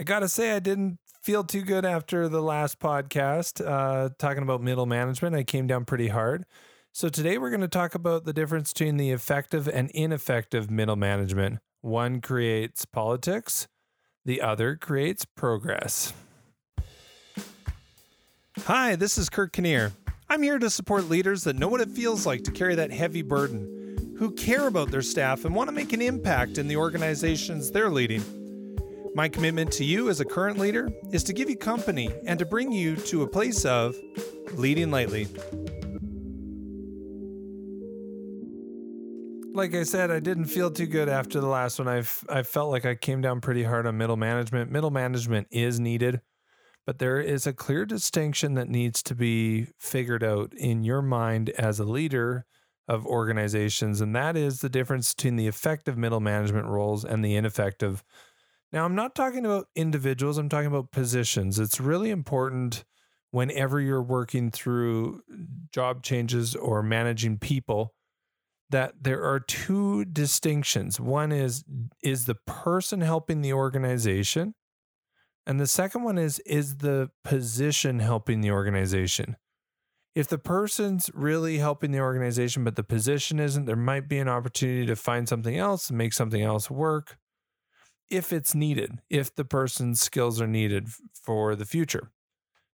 I gotta say, I didn't feel too good after the last podcast uh, talking about middle management. I came down pretty hard. So today we're going to talk about the difference between the effective and ineffective middle management. One creates politics, the other creates progress. Hi, this is Kirk Kinnear. I'm here to support leaders that know what it feels like to carry that heavy burden, who care about their staff and want to make an impact in the organizations they're leading. My commitment to you as a current leader is to give you company and to bring you to a place of leading lightly. Like I said, I didn't feel too good after the last one. I've I felt like I came down pretty hard on middle management. Middle management is needed, but there is a clear distinction that needs to be figured out in your mind as a leader of organizations, and that is the difference between the effective middle management roles and the ineffective now, I'm not talking about individuals, I'm talking about positions. It's really important whenever you're working through job changes or managing people that there are two distinctions. One is is the person helping the organization and the second one is is the position helping the organization. If the person's really helping the organization but the position isn't, there might be an opportunity to find something else and make something else work if it's needed, if the person's skills are needed for the future.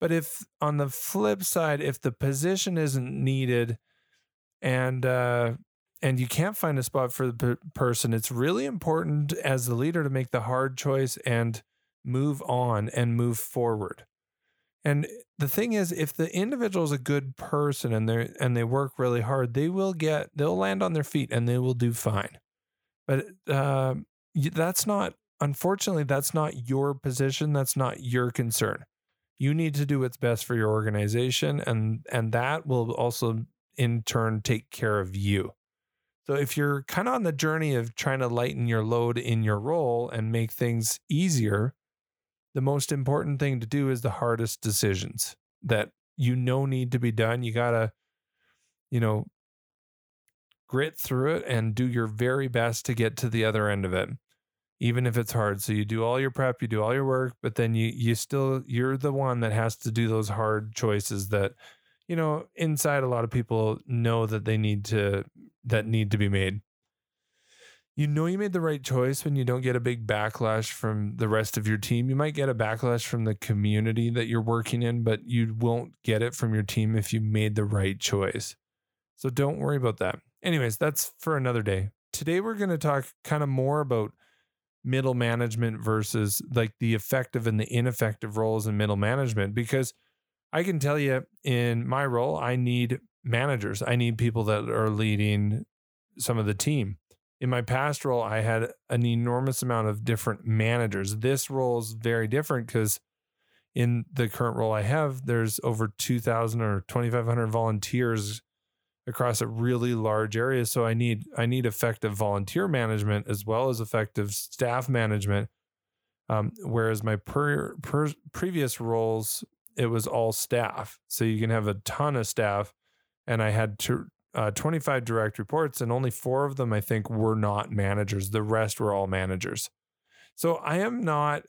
But if on the flip side, if the position isn't needed and uh, and you can't find a spot for the p- person, it's really important as the leader to make the hard choice and move on and move forward. And the thing is, if the individual is a good person and they and they work really hard, they will get they'll land on their feet and they will do fine. But uh, that's not unfortunately, that's not your position. That's not your concern. You need to do what's best for your organization, and and that will also in turn take care of you. So if you're kind of on the journey of trying to lighten your load in your role and make things easier, the most important thing to do is the hardest decisions that you know need to be done. You got to you know grit through it and do your very best to get to the other end of it even if it's hard. So you do all your prep, you do all your work, but then you you still you're the one that has to do those hard choices that you know inside a lot of people know that they need to that need to be made. You know you made the right choice when you don't get a big backlash from the rest of your team. You might get a backlash from the community that you're working in, but you won't get it from your team if you made the right choice. So don't worry about that. Anyways, that's for another day. Today we're going to talk kind of more about middle management versus like the effective and the ineffective roles in middle management because I can tell you in my role I need managers. I need people that are leading some of the team. In my past role I had an enormous amount of different managers. This role is very different cuz in the current role I have there's over 2000 or 2500 volunteers across a really large area. So i need i need effective volunteer management as well as effective staff management. Um, whereas my per, per, previous roles it was all staff. So you can have a ton of staff. And i had to, uh, 25 direct reports and only four of them i think were not managers. The rest were all managers. So i am not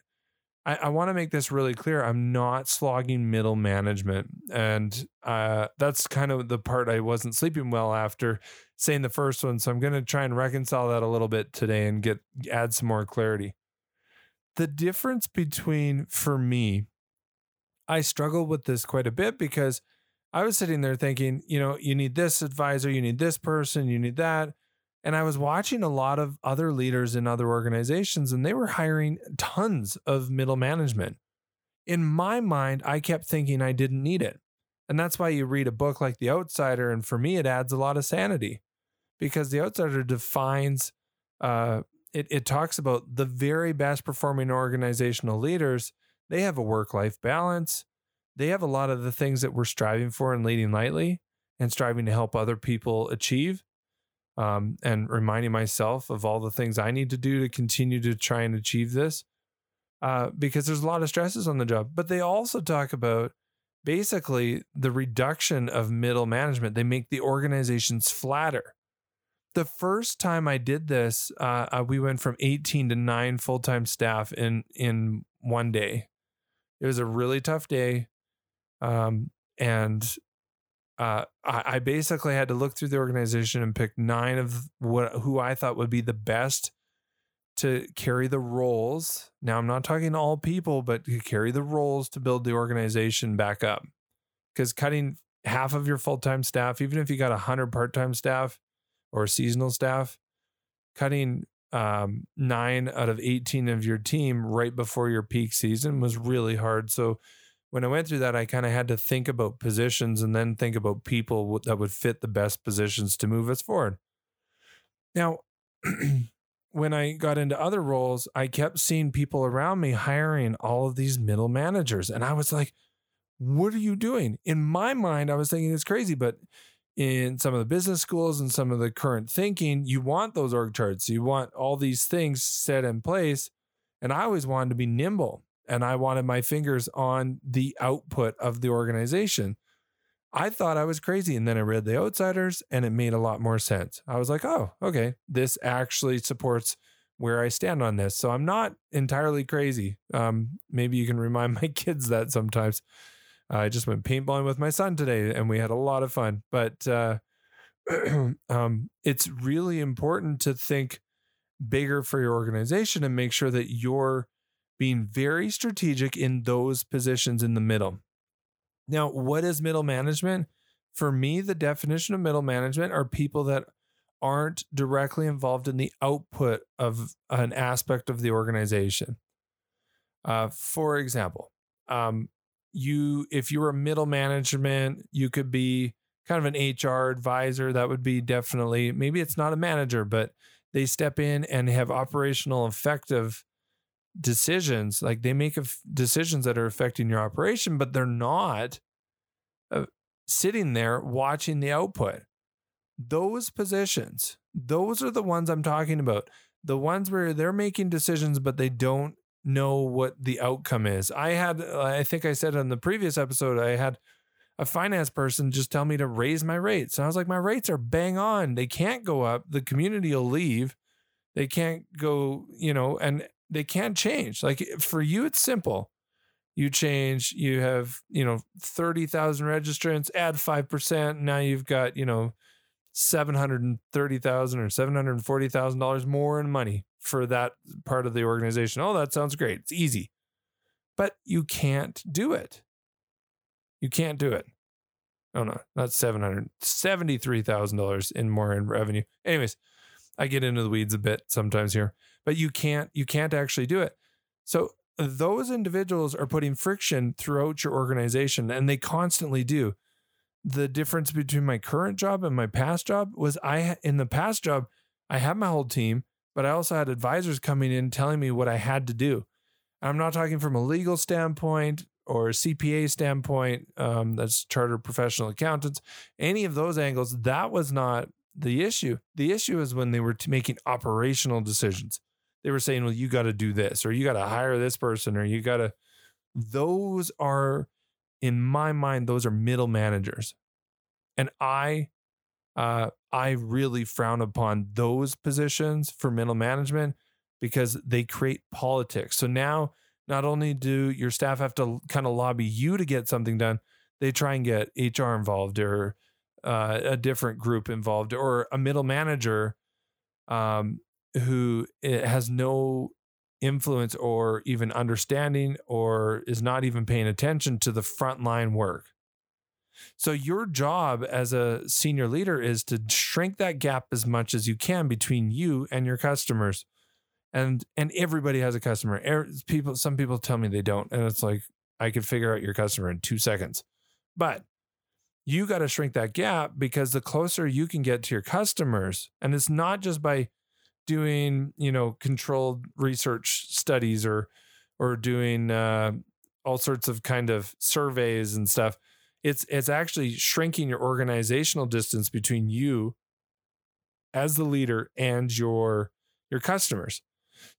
I, I want to make this really clear. I'm not slogging middle management. And uh, that's kind of the part I wasn't sleeping well after saying the first one. So I'm going to try and reconcile that a little bit today and get add some more clarity. The difference between, for me, I struggled with this quite a bit because I was sitting there thinking, you know, you need this advisor, you need this person, you need that. And I was watching a lot of other leaders in other organizations, and they were hiring tons of middle management. In my mind, I kept thinking I didn't need it. And that's why you read a book like The Outsider. And for me, it adds a lot of sanity because The Outsider defines, uh, it, it talks about the very best performing organizational leaders. They have a work life balance. They have a lot of the things that we're striving for in leading lightly and striving to help other people achieve um, and reminding myself of all the things I need to do to continue to try and achieve this. Uh, because there's a lot of stresses on the job. But they also talk about basically the reduction of middle management. They make the organizations flatter. the first time I did this, uh, uh, we went from 18 to nine full time staff in in one day. It was a really tough day, um, and uh, I, I basically had to look through the organization and pick nine of what who I thought would be the best to carry the roles. Now I'm not talking to all people, but to carry the roles to build the organization back up. Because cutting half of your full time staff, even if you got hundred part time staff or seasonal staff, cutting um, nine out of 18 of your team right before your peak season was really hard. So when I went through that, I kind of had to think about positions and then think about people that would fit the best positions to move us forward. Now, when I got into other roles, I kept seeing people around me hiring all of these middle managers. And I was like, what are you doing? In my mind, I was thinking it's crazy, but in some of the business schools and some of the current thinking, you want those org charts. You want all these things set in place. And I always wanted to be nimble and I wanted my fingers on the output of the organization. I thought I was crazy. And then I read The Outsiders and it made a lot more sense. I was like, oh, okay, this actually supports where I stand on this. So I'm not entirely crazy. Um, maybe you can remind my kids that sometimes. I just went paintballing with my son today and we had a lot of fun. But uh, um, it's really important to think bigger for your organization and make sure that you're being very strategic in those positions in the middle. Now, what is middle management? For me, the definition of middle management are people that aren't directly involved in the output of an aspect of the organization. Uh, for example, um, you if you were a middle management, you could be kind of an HR advisor. That would be definitely maybe it's not a manager, but they step in and have operational effective decisions like they make decisions that are affecting your operation but they're not uh, sitting there watching the output. Those positions those are the ones i'm talking about the ones where they're making decisions but they don't know what the outcome is. I had i think i said in the previous episode i had a finance person just tell me to raise my rates and i was like my rates are bang on. They can't go up. The community will leave. They can't go you know and they can't change. Like eh, for you, it's simple. You change, you have, you know, 30,000 registrants, add 5%. Now you've got, you know, 730,000 or $740,000 more in money for that part of the organization. Oh, that sounds great. It's easy. But you can't do it. You can't do it. Oh no, not seven hundred seventy-three thousand dollars in more in revenue. Anyways, I get into the weeds a bit sometimes here but you can't you can't actually do it. So those individuals are putting friction throughout your organization and they constantly do. The difference between my current job and my past job was I in the past job I had my whole team, but I also had advisors coming in telling me what I had to do. I'm not talking from a legal standpoint or a CPA standpoint, um, that's chartered professional accountants, any of those angles. That was not the issue. The issue is when they were making operational decisions they were saying, well, you got to do this, or you got to hire this person, or you got to. Those are, in my mind, those are middle managers, and I, uh, I really frown upon those positions for middle management because they create politics. So now, not only do your staff have to kind of lobby you to get something done, they try and get HR involved or uh, a different group involved or a middle manager um, who eh, has no influence or even understanding or is not even paying attention to the frontline work. So your job as a senior leader is to shrink that gap as much as you can between you and your customers. And and everybody has a customer. People some people tell me they don't and it's like I could figure out your customer in 2 seconds. But you got to shrink that gap because the closer you can get to your customers and it's not just by doing you know controlled research studies or or doing uh, all sorts of kind of surveys and stuff it's it's actually shrinking your organizational distance between you as the leader and your your customers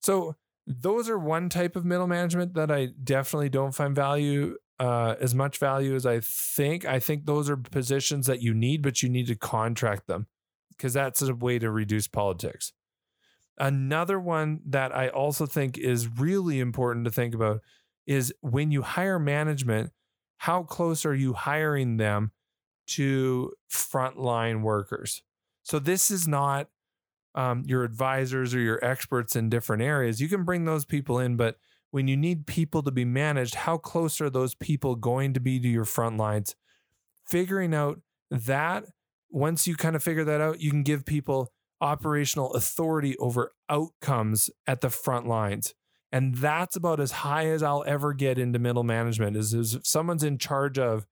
so those are one type of middle management that i definitely don't find value uh, as much value as i think i think those are positions that you need but you need to contract them because that's a way to reduce politics. Another one that I also think is really important to think about is when you hire management, how close are you hiring them to frontline workers? So this is not um, your advisors or your experts in different areas. You can bring those people in, but when you need people to be managed, how close are those people going to be to your front lines? Figuring out that once you kind of figure that out, you can give people operational authority over outcomes at the front lines. And that's about as high as I'll ever get into middle management is, is if someone's in charge of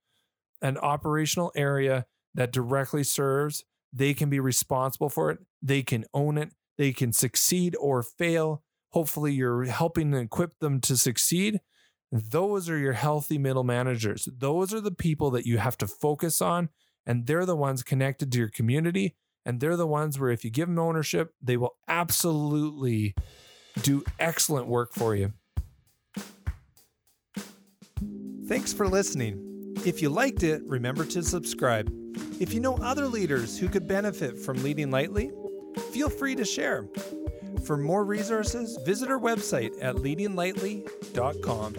an operational area that directly serves, they can be responsible for it. They can own it. They can succeed or fail. Hopefully, you're helping equip them to succeed. Those are your healthy middle managers. Those are the people that you have to focus on. And they're the ones connected to your community and they're the ones where if you give them ownership, they will absolutely do excellent work for you. Thanks for listening. If you liked it, remember to subscribe. If you know other leaders who could benefit from leading lightly, feel free to share. For more resources, visit our website at leadinglightly.com.